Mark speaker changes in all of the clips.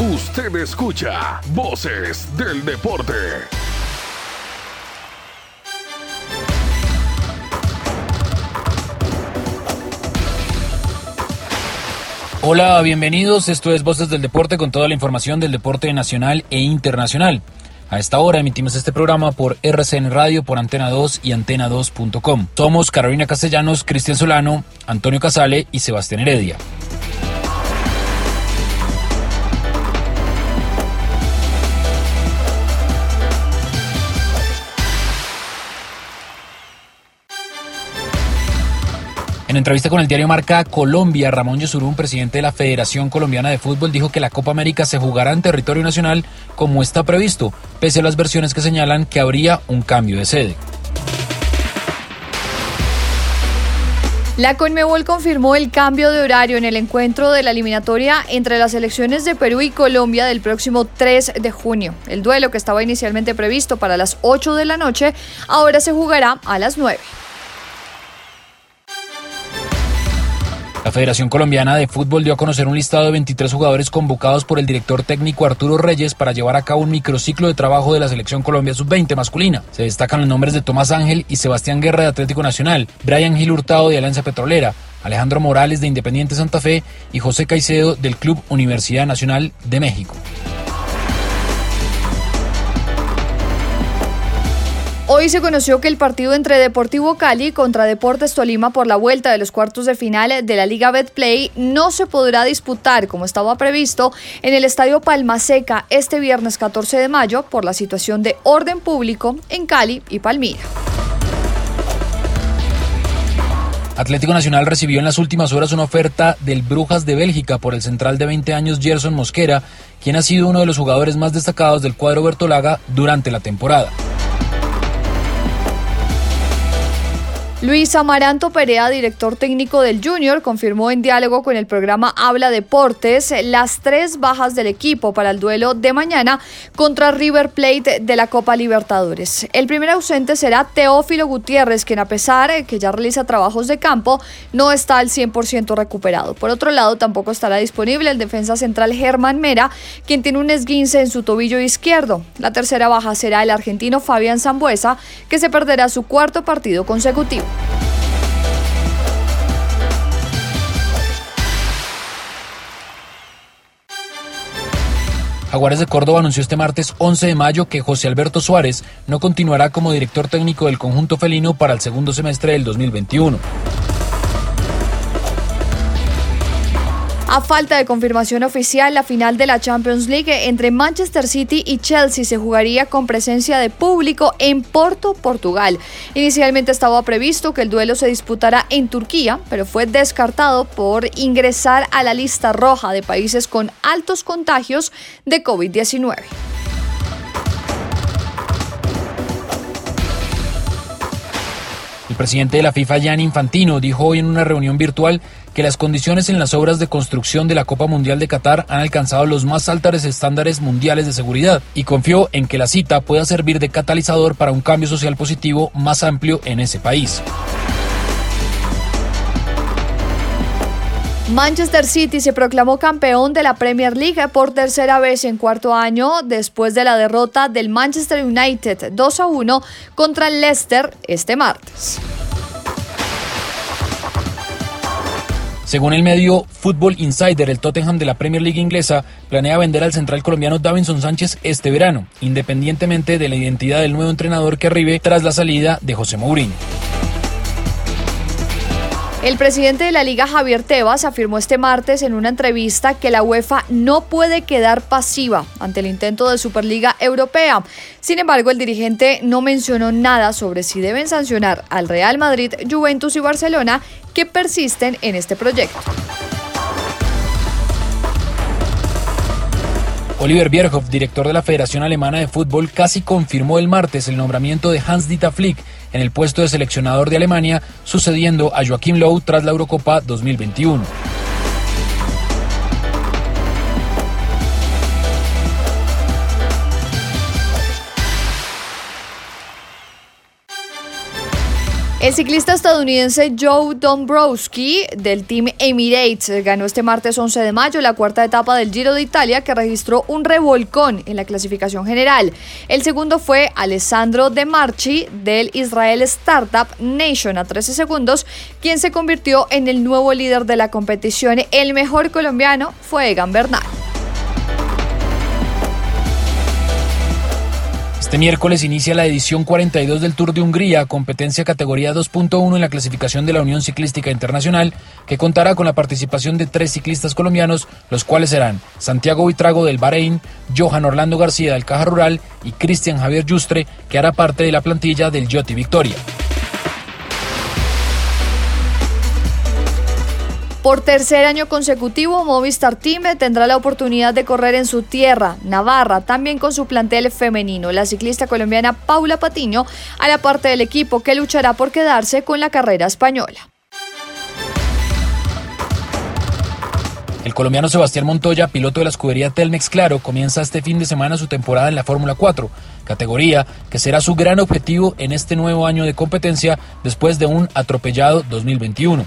Speaker 1: Usted escucha Voces del Deporte.
Speaker 2: Hola, bienvenidos. Esto es Voces del Deporte con toda la información del deporte nacional e internacional. A esta hora emitimos este programa por RCN Radio, por Antena 2 y Antena2.com. Somos Carolina Castellanos, Cristian Solano, Antonio Casale y Sebastián Heredia. En entrevista con el diario Marca Colombia, Ramón Yosurún, presidente de la Federación Colombiana de Fútbol, dijo que la Copa América se jugará en territorio nacional como está previsto, pese a las versiones que señalan que habría un cambio de sede.
Speaker 3: La Conmebol confirmó el cambio de horario en el encuentro de la eliminatoria entre las selecciones de Perú y Colombia del próximo 3 de junio. El duelo que estaba inicialmente previsto para las 8 de la noche ahora se jugará a las 9.
Speaker 2: Federación Colombiana de Fútbol dio a conocer un listado de 23 jugadores convocados por el director técnico Arturo Reyes para llevar a cabo un microciclo de trabajo de la Selección Colombia Sub-20 masculina. Se destacan los nombres de Tomás Ángel y Sebastián Guerra de Atlético Nacional, Brian Gil Hurtado de Alianza Petrolera, Alejandro Morales de Independiente Santa Fe y José Caicedo del Club Universidad Nacional de México.
Speaker 3: Hoy se conoció que el partido entre Deportivo Cali contra Deportes Tolima por la vuelta de los cuartos de final de la Liga Betplay no se podrá disputar como estaba previsto en el Estadio Palma Seca este viernes 14 de mayo por la situación de orden público en Cali y Palmira.
Speaker 2: Atlético Nacional recibió en las últimas horas una oferta del Brujas de Bélgica por el central de 20 años Gerson Mosquera, quien ha sido uno de los jugadores más destacados del cuadro Bertolaga durante la temporada.
Speaker 3: Luis Amaranto Perea, director técnico del Junior, confirmó en diálogo con el programa Habla Deportes las tres bajas del equipo para el duelo de mañana contra River Plate de la Copa Libertadores. El primer ausente será Teófilo Gutiérrez, quien a pesar de que ya realiza trabajos de campo, no está al 100% recuperado. Por otro lado, tampoco estará disponible el defensa central Germán Mera, quien tiene un esguince en su tobillo izquierdo. La tercera baja será el argentino Fabián Zambuesa, que se perderá su cuarto partido consecutivo.
Speaker 2: Jaguares de Córdoba anunció este martes 11 de mayo que José Alberto Suárez no continuará como director técnico del conjunto felino para el segundo semestre del 2021.
Speaker 3: A falta de confirmación oficial, la final de la Champions League entre Manchester City y Chelsea se jugaría con presencia de público en Porto, Portugal. Inicialmente estaba previsto que el duelo se disputara en Turquía, pero fue descartado por ingresar a la lista roja de países con altos contagios de COVID-19.
Speaker 2: El presidente de la FIFA, Gianni Infantino, dijo hoy en una reunión virtual que las condiciones en las obras de construcción de la Copa Mundial de Qatar han alcanzado los más altos estándares mundiales de seguridad y confió en que la cita pueda servir de catalizador para un cambio social positivo más amplio en ese país.
Speaker 3: Manchester City se proclamó campeón de la Premier League por tercera vez en cuarto año después de la derrota del Manchester United 2 a 1 contra el Leicester este martes.
Speaker 2: Según el medio Football Insider, el Tottenham de la Premier League inglesa planea vender al central colombiano Davinson Sánchez este verano, independientemente de la identidad del nuevo entrenador que arribe tras la salida de José Mourinho.
Speaker 3: El presidente de la Liga, Javier Tebas, afirmó este martes en una entrevista que la UEFA no puede quedar pasiva ante el intento de Superliga Europea. Sin embargo, el dirigente no mencionó nada sobre si deben sancionar al Real Madrid, Juventus y Barcelona que persisten en este proyecto.
Speaker 2: Oliver Bierhoff, director de la Federación Alemana de Fútbol, casi confirmó el martes el nombramiento de Hans-Dieter Flick en el puesto de seleccionador de Alemania, sucediendo a Joachim Low tras la Eurocopa 2021.
Speaker 3: El ciclista estadounidense Joe Dombrowski del Team Emirates ganó este martes 11 de mayo la cuarta etapa del Giro de Italia que registró un revolcón en la clasificación general. El segundo fue Alessandro De Marchi del Israel Startup Nation a 13 segundos, quien se convirtió en el nuevo líder de la competición. El mejor colombiano fue Egan Bernal.
Speaker 2: Este miércoles inicia la edición 42 del Tour de Hungría, competencia categoría 2.1 en la clasificación de la Unión Ciclística Internacional, que contará con la participación de tres ciclistas colombianos, los cuales serán Santiago Vitrago del Bahrein, Johan Orlando García del Caja Rural y Cristian Javier Justre, que hará parte de la plantilla del Yoti Victoria.
Speaker 3: Por tercer año consecutivo, Movistar Team tendrá la oportunidad de correr en su tierra, Navarra, también con su plantel femenino. La ciclista colombiana Paula Patiño a la parte del equipo que luchará por quedarse con la carrera española.
Speaker 2: El colombiano Sebastián Montoya, piloto de la escudería Telmex Claro, comienza este fin de semana su temporada en la Fórmula 4, categoría que será su gran objetivo en este nuevo año de competencia después de un atropellado 2021.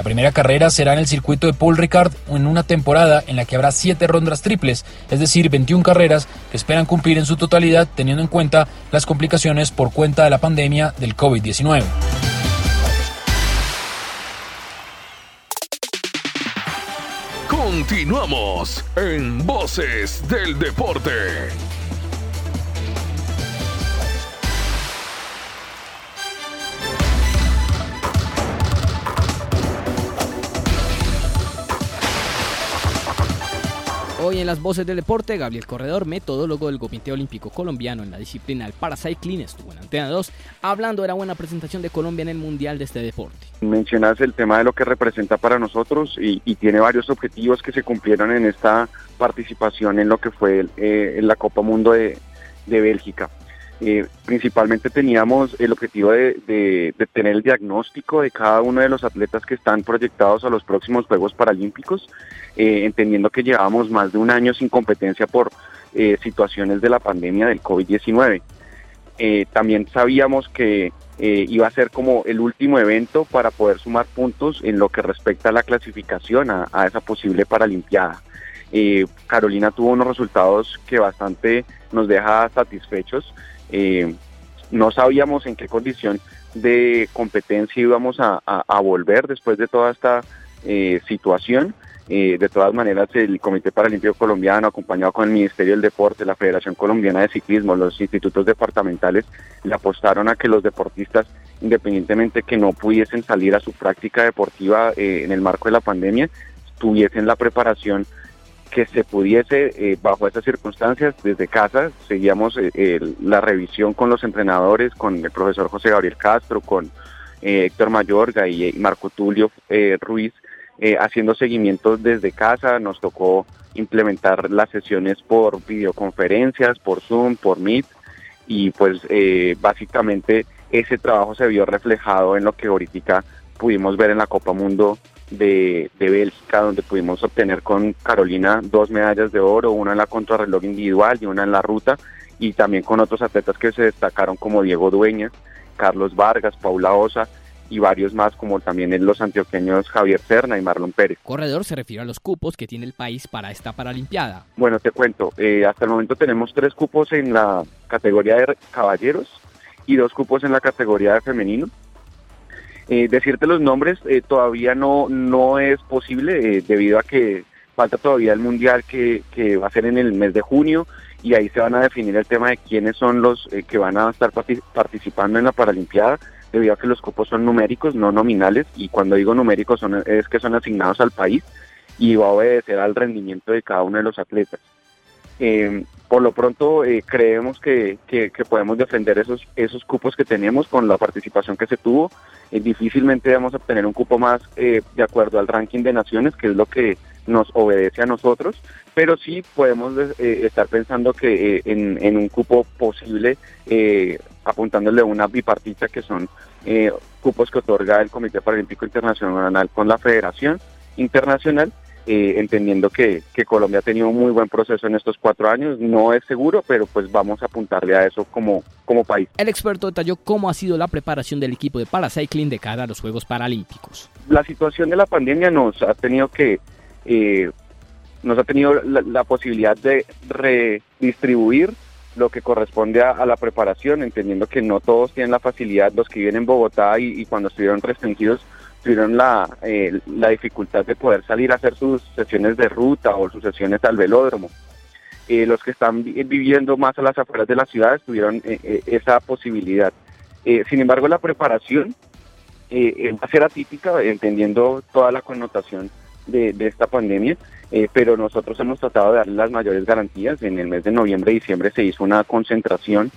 Speaker 2: La primera carrera será en el circuito de Paul Ricard en una temporada en la que habrá siete rondas triples, es decir, 21 carreras que esperan cumplir en su totalidad teniendo en cuenta las complicaciones por cuenta de la pandemia del COVID-19.
Speaker 1: Continuamos en Voces del Deporte.
Speaker 4: Hoy en las voces del deporte, Gabriel Corredor, metodólogo del Comité Olímpico Colombiano en la disciplina del Paracycling, estuvo en Antena 2, hablando de la buena presentación de Colombia en el Mundial de este deporte.
Speaker 5: Mencionas el tema de lo que representa para nosotros y, tiene varios objetivos que se cumplieron en esta participación en lo que fue eh, la Copa Mundo de Bélgica. Eh, principalmente teníamos el objetivo de, tener el diagnóstico de cada uno de los atletas que están proyectados a los próximos Juegos Paralímpicos, eh, entendiendo que llevábamos más de un año sin competencia por eh, situaciones de la pandemia del COVID-19. también sabíamos que iba a ser como el último evento para poder sumar puntos en lo que respecta a la clasificación a, a esa posible Paralimpiada. Carolina tuvo unos resultados que bastante nos deja satisfechos. Eh, no sabíamos en qué condición de competencia íbamos a, volver después de toda esta eh, situación. Eh, de todas maneras, el Comité Paralímpico Colombiano, acompañado con el Ministerio del Deporte, la Federación Colombiana de Ciclismo, los institutos departamentales, le apostaron a que los deportistas, independientemente que no pudiesen salir a su práctica deportiva en el marco de la pandemia, tuviesen la preparación que se pudiese, eh, bajo estas circunstancias, desde casa, seguíamos eh, la revisión con los entrenadores, con el profesor José Gabriel Castro, con eh, Héctor Mayorga y, Marco Tulio Ruiz, haciendo seguimientos desde casa. Nos tocó implementar las sesiones por videoconferencias, por Zoom, por Meet, y pues básicamente ese trabajo se vio reflejado en lo que ahorita pudimos ver en la Copa Mundo de, Bélgica, donde pudimos obtener con Carolina dos medallas de oro, una en la contrarreloj individual y una en la ruta, y también con otros atletas que se destacaron como Diego Dueña, Carlos Vargas, Paula Osa y varios más, como también los antioqueños Javier Cerna y Marlon Pérez.
Speaker 4: Corredor se refiere a los cupos que tiene el país para esta Paralimpiada.
Speaker 5: Bueno, te cuento, eh, hasta el momento tenemos tres cupos en la categoría de caballeros y dos cupos en la categoría de femenino. Eh, decirte los nombres eh, todavía no, no es posible eh, debido a que falta todavía el mundial que, que, va a ser en el mes de junio y ahí se van a definir el tema de quiénes son los que van a estar participando en la Paralimpiada debido a que los cupos son numéricos, no nominales y cuando digo numéricos son, es que son asignados al país y va a obedecer al rendimiento de cada uno de los atletas. Por lo pronto creemos que, que, podemos defender esos, esos cupos que tenemos con la participación que se tuvo. Eh, difícilmente vamos a obtener un cupo más eh, de acuerdo al ranking de naciones, que es lo que nos obedece a nosotros, pero sí podemos eh, estar pensando que en, un cupo posible, apuntándole a una bipartita, que son cupos que otorga el Comité Paralímpico Internacional con la Federación Internacional, eh, entendiendo que, que, Colombia ha tenido un muy buen proceso en estos cuatro años. No es seguro, pero pues vamos a apuntarle a eso como, como país.
Speaker 4: El experto detalló cómo ha sido la preparación del equipo de paracycling de cara a los Juegos Paralímpicos.
Speaker 5: La situación de la pandemia nos ha tenido que... Eh, nos ha tenido la, posibilidad de redistribuir lo que corresponde a, la preparación, entendiendo que no todos tienen la facilidad, los que viven en Bogotá y, y cuando estuvieron restringidos tuvieron la, eh, la dificultad de poder salir a hacer sus sesiones de ruta o sus sesiones al velódromo. Eh, los que están viviendo más a las afueras de las ciudades tuvieron eh, esa posibilidad. sin embargo, la preparación va a ser atípica, entendiendo toda la connotación de, de esta pandemia, pero nosotros hemos tratado de darle las mayores garantías. En el mes de noviembre y diciembre se hizo una concentración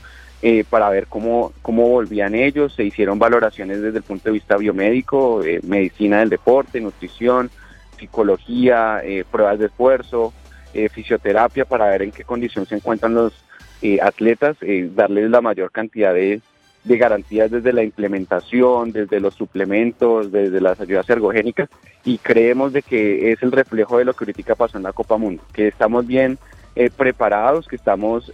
Speaker 5: eh, para ver cómo, cómo volvían ellos. Se hicieron valoraciones desde el punto de vista biomédico, eh, medicina del deporte, nutrición, psicología, eh, pruebas de esfuerzo, fisioterapia para ver en qué condición se encuentran los atletas, darles la mayor cantidad de, de garantías desde la implementación, desde los suplementos, desde las ayudas ergogénicas y creemos de que es el reflejo de lo que ahorita pasó en la Copa Mundo, que estamos bien preparados, que estamos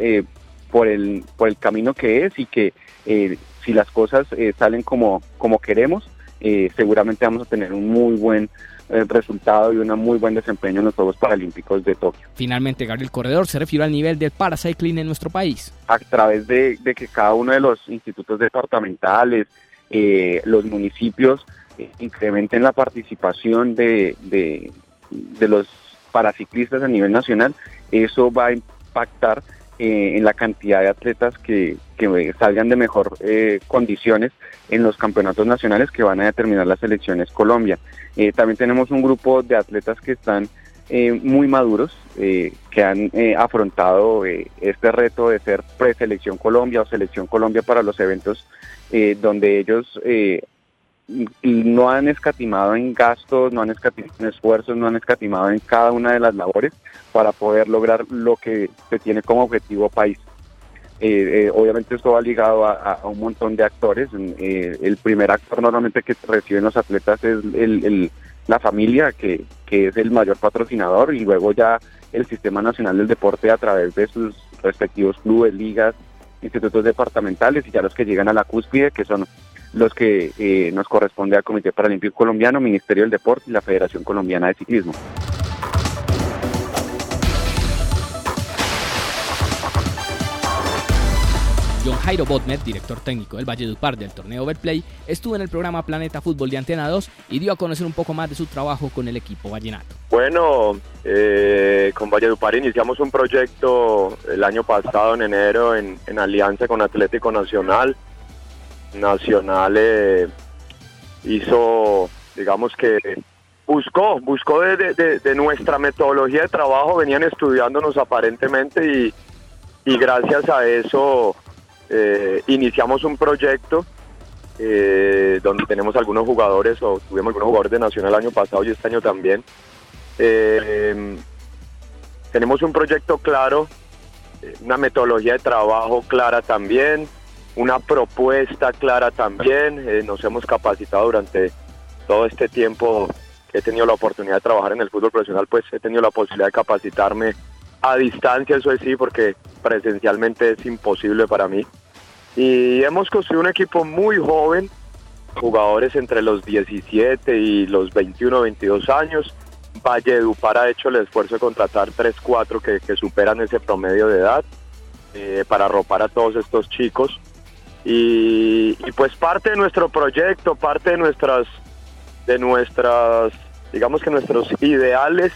Speaker 5: por el, por el camino que es y que eh, si las cosas eh, salen como, como queremos, eh, seguramente vamos a tener un muy buen resultado y un muy buen desempeño en los Juegos Paralímpicos de Tokio.
Speaker 4: Finalmente, Gabriel Corredor se refirió al nivel del paracycling en nuestro país.
Speaker 5: A través de, de que cada uno de los institutos departamentales, los municipios, incrementen la participación de, de, de los paraciclistas a nivel nacional, eso va a impactar eh, en la cantidad de atletas que, salgan de mejor eh, condiciones en los campeonatos nacionales que van a determinar las selecciones Colombia. Eh, también tenemos un grupo de atletas que están muy maduros, que han afrontado este reto de ser preselección Colombia o selección Colombia para los eventos donde ellos no han escatimado en gastos, no han escatimado en esfuerzos, no han escatimado en cada una de las labores para poder lograr lo que se tiene como objetivo país. Eh, eh, obviamente esto va ligado a, un montón de actores. Eh, el primer actor normalmente que reciben los atletas es la familia, que es el mayor patrocinador, y luego ya el Sistema Nacional del Deporte a través de sus respectivos clubes, ligas, institutos departamentales y ya los que llegan a la cúspide, que son los que eh, nos corresponde al Comité Paralímpico Colombiano, Ministerio del Deporte y la Federación Colombiana de Ciclismo.
Speaker 4: John Jairo Botmet, director técnico del Valle Dupar del torneo Overplay, estuvo en el programa Planeta Fútbol de Antena 2 y dio a conocer un poco más de su trabajo con el equipo vallenato.
Speaker 6: Bueno, eh, con Valledupar iniciamos un proyecto el año pasado en enero en alianza con Atlético Nacional Nacional eh, hizo, digamos que buscó, buscó de, nuestra metodología de trabajo, venían estudiándonos aparentemente y, gracias a eso eh, iniciamos un proyecto eh, donde tenemos algunos jugadores, o tuvimos algunos jugadores de Nacional el año pasado y este año también. tenemos un proyecto claro, una metodología de trabajo clara también, una propuesta clara también. Eh, nos hemos capacitado durante todo este tiempo que he tenido la oportunidad de trabajar en el fútbol profesional, pues he tenido la posibilidad de capacitarme a distancia, eso es sí, porque presencialmente es imposible para mí. Y hemos construido un equipo muy joven, jugadores entre los 17 y los 21, 22 años. Valledupar ha hecho el esfuerzo de contratar 3, 4 que, superan ese promedio de edad eh, para arropar a todos estos chicos. Y, pues parte de nuestro proyecto, parte de nuestras, de nuestras, digamos que nuestros ideales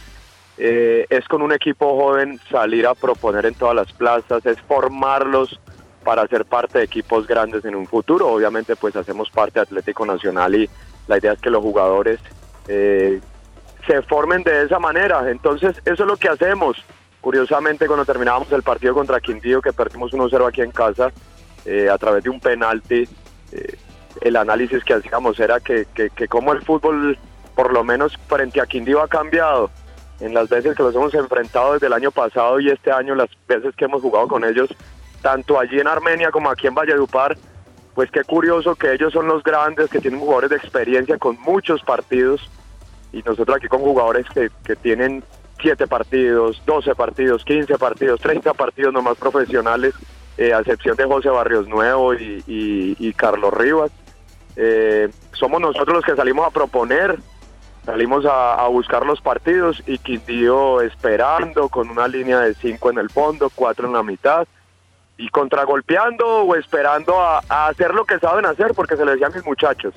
Speaker 6: eh, es con un equipo joven salir a proponer en todas las plazas, es formarlos para ser parte de equipos grandes en un futuro. Obviamente pues hacemos parte de Atlético Nacional y la idea es que los jugadores eh, se formen de esa manera. Entonces eso es lo que hacemos. Curiosamente cuando terminábamos el partido contra Quindío, que perdimos 1-0 aquí en casa, eh, a través de un penalti, eh, el análisis que hacíamos era que, que, como el fútbol, por lo menos frente a Quindío, ha cambiado. En las veces que los hemos enfrentado desde el año pasado y este año, las veces que hemos jugado con ellos, tanto allí en Armenia como aquí en Valledupar, pues qué curioso que ellos son los grandes, que tienen jugadores de experiencia con muchos partidos y nosotros aquí con jugadores que, que tienen 7 partidos, 12 partidos, 15 partidos, 30 partidos nomás profesionales, eh, a excepción de José Barrios Nuevo y, Carlos Rivas. Eh, somos nosotros los que salimos a proponer, salimos a, buscar los partidos y Quindío esperando con una línea de 5 en el fondo, 4 en la mitad y contragolpeando o esperando a, hacer lo que saben hacer, porque se les decía mis muchachos.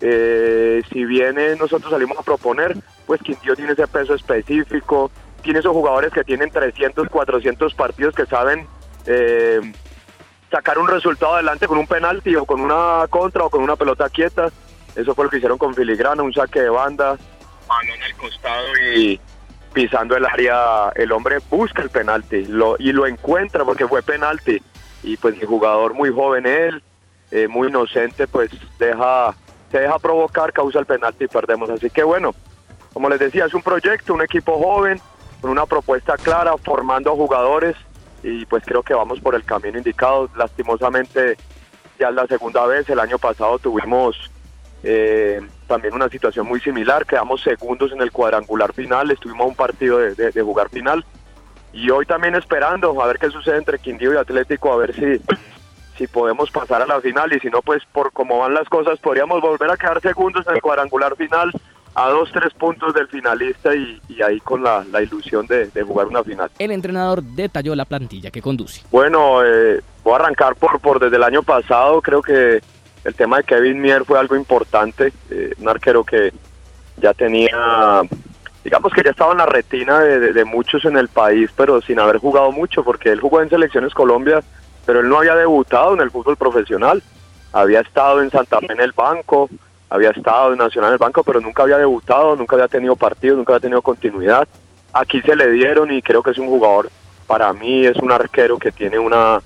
Speaker 6: Eh, si bien nosotros salimos a proponer, pues Quindío tiene ese peso específico, tiene esos jugadores que tienen 300, 400 partidos que saben eh, sacar un resultado adelante con un penalti o con una contra o con una pelota quieta. Eso fue lo que hicieron con Filigrana, un saque de banda, balón al costado y pisando el área, el hombre busca el penalti lo, y lo encuentra porque fue penalti. Y pues el jugador muy joven él, eh, muy inocente, pues deja se deja provocar, causa el penalti y perdemos. Así que bueno, como les decía, es un proyecto, un equipo joven, con una propuesta clara, formando jugadores y pues creo que vamos por el camino indicado. Lastimosamente ya es la segunda vez, el año pasado tuvimos eh, también una situación muy similar, quedamos segundos en el cuadrangular final, estuvimos un partido de, de jugar final. Y hoy también esperando a ver qué sucede entre Quindío y Atlético, a ver si si podemos pasar a la final. Y si no, pues por cómo van las cosas, podríamos volver a quedar segundos en el cuadrangular final a dos, tres puntos del finalista y, ahí con la, ilusión de, jugar una final.
Speaker 4: El entrenador detalló la plantilla que conduce.
Speaker 6: Bueno, eh, voy a arrancar por, por desde el año pasado, creo que el tema de Kevin Mier fue algo importante, eh, un arquero que ya tenía, digamos que ya estaba en la retina de, de muchos en el país, pero sin haber jugado mucho, porque él jugó en Selecciones Colombia pero él no había debutado en el fútbol profesional. Había estado en Santa Fe en el banco, había estado en Nacional en el banco, pero nunca había debutado, nunca había tenido partido, nunca había tenido continuidad. Aquí se le dieron y creo que es un jugador, para mí es un arquero que tiene una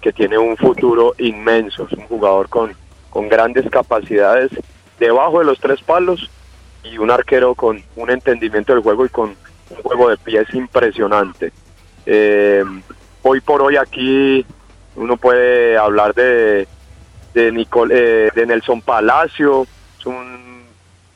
Speaker 6: que tiene un futuro inmenso, es un jugador con, con grandes capacidades debajo de los tres palos y un arquero con un entendimiento del juego y con un juego de pies impresionante. Eh, hoy por hoy aquí uno puede hablar de, de, Nicole, eh, de Nelson Palacio, es un,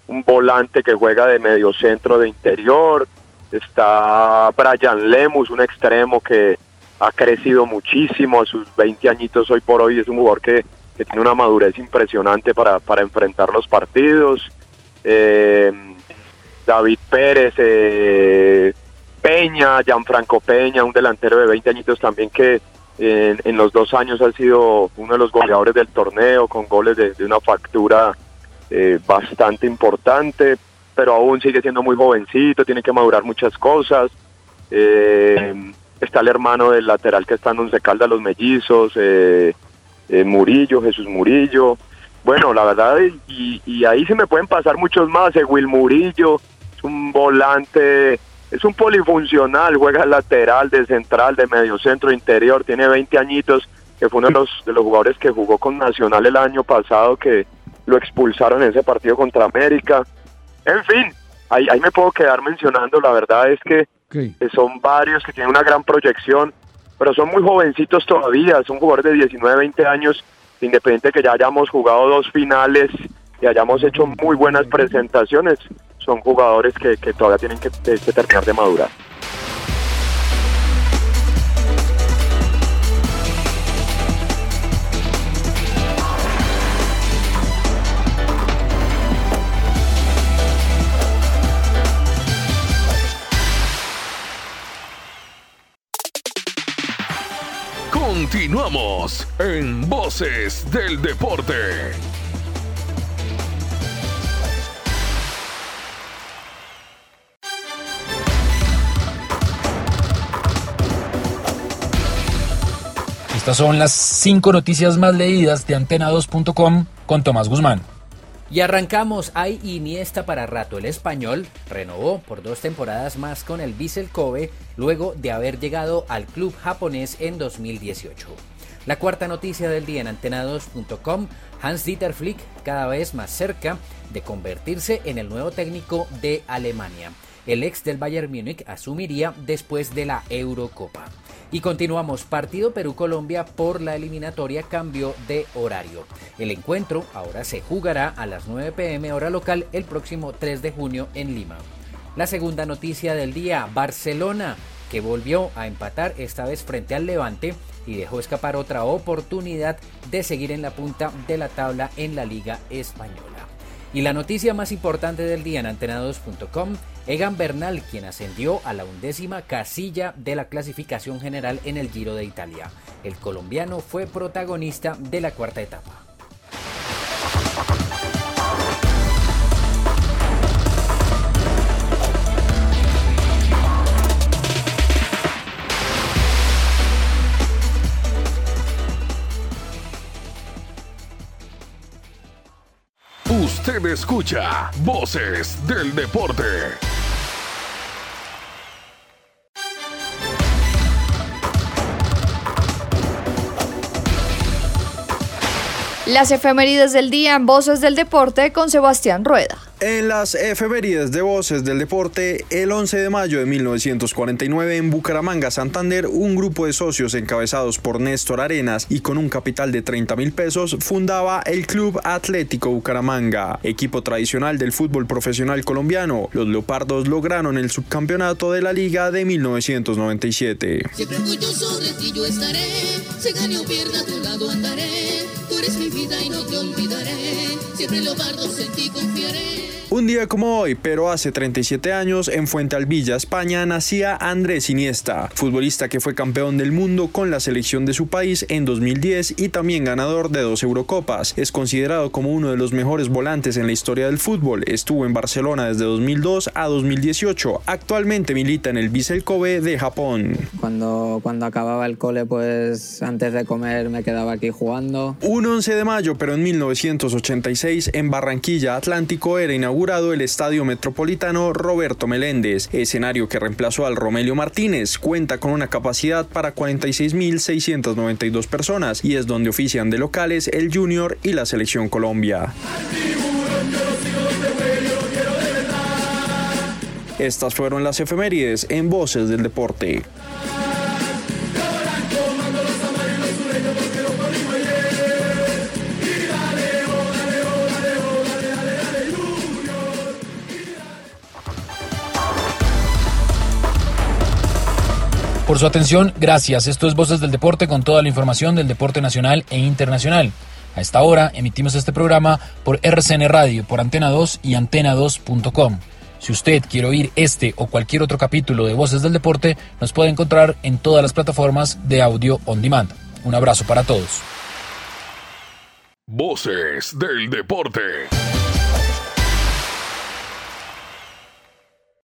Speaker 6: un volante que juega de medio centro de interior. Está Brian Lemus, un extremo que ha crecido muchísimo a sus 20 añitos hoy por hoy. Es un jugador que, que tiene una madurez impresionante para, para enfrentar los partidos. Eh, David Pérez, eh, Peña, Gianfranco Peña, un delantero de 20 añitos también que en, los dos años ha sido uno de los goleadores del torneo, con goles de, una factura eh, bastante importante, pero aún sigue siendo muy jovencito, tiene que madurar muchas cosas. Eh, está el hermano del lateral que está en Once Caldas, los mellizos, eh, Murillo, Jesús Murillo. Bueno, la verdad, y, y ahí se me pueden pasar muchos más. Will Murillo es un volante es un polifuncional, juega lateral, de central, de medio centro, interior, tiene 20 añitos, que fue uno de los, de los jugadores que jugó con Nacional el año pasado, que lo expulsaron en ese partido contra América. En fin, ahí, ahí me puedo quedar mencionando, la verdad es que, son varios que tienen una gran proyección, pero son muy jovencitos todavía, son jugadores de 19, 20 años, independiente que ya hayamos jugado dos finales y hayamos hecho muy buenas presentaciones son jugadores que, todavía tienen que, terminar de madurar.
Speaker 1: Continuamos en Voces del Deporte.
Speaker 2: Estas son las cinco noticias más leídas de antena2.com con Tomás Guzmán.
Speaker 7: Y arrancamos, hay Iniesta para rato. El español renovó por dos temporadas más con el Vissel Kobe luego de haber llegado al club japonés en 2018. La cuarta noticia del día en antena2.com, Hans-Dieter Flick cada vez más cerca de convertirse en el nuevo técnico de Alemania. El ex del Bayern Múnich asumiría después de la Eurocopa. Y continuamos, partido Perú-Colombia por la eliminatoria cambio de horario. El encuentro ahora se jugará a las 9 pm hora local el próximo 3 de junio en Lima. La segunda noticia del día, Barcelona, que volvió a empatar esta vez frente al Levante y dejó escapar otra oportunidad de seguir en la punta de la tabla en la Liga Española. Y la noticia más importante del día en antenados.com, Egan Bernal, quien ascendió a la undécima casilla de la clasificación general en el Giro de Italia. El colombiano fue protagonista de la cuarta etapa.
Speaker 1: Usted escucha Voces del Deporte.
Speaker 3: Las efemérides del día en Voces del Deporte con Sebastián Rueda.
Speaker 8: En las efemérides de Voces del Deporte, el 11 de mayo de 1949 en Bucaramanga, Santander, un grupo de socios encabezados por Néstor Arenas y con un capital de 30 mil pesos fundaba el Club Atlético Bucaramanga, equipo tradicional del fútbol profesional colombiano. Los Leopardos lograron el subcampeonato de la liga de 1997. Siempre sobre ti yo estaré, se gane o pierda a tu lado andaré, eres mi vida y no te olvidaré, siempre Leopardos en ti confiaré. Un día como hoy, pero hace 37 años, en Fuente Alvilla, España, nacía Andrés Iniesta, futbolista que fue campeón del mundo con la selección de su país en 2010 y también ganador de dos Eurocopas. Es considerado como uno de los mejores volantes en la historia del fútbol. Estuvo en Barcelona desde 2002 a 2018. Actualmente milita en el Vissel Kobe de Japón.
Speaker 9: Cuando, cuando acababa el cole, pues antes de comer me quedaba aquí jugando.
Speaker 8: Un 11 de mayo, pero en 1986, en Barranquilla, Atlántico era inaugurado el Estadio Metropolitano Roberto Meléndez, escenario que reemplazó al Romelio Martínez. Cuenta con una capacidad para 46.692 personas y es donde ofician de locales el Junior y la Selección Colombia. Estas fueron las efemérides en Voces del Deporte.
Speaker 2: Por su atención, gracias. Esto es Voces del Deporte con toda la información del deporte nacional e internacional. A esta hora emitimos este programa por RCN Radio, por Antena 2 y antena2.com. Si usted quiere oír este o cualquier otro capítulo de Voces del Deporte, nos puede encontrar en todas las plataformas de audio on demand. Un abrazo para todos.
Speaker 1: Voces del Deporte.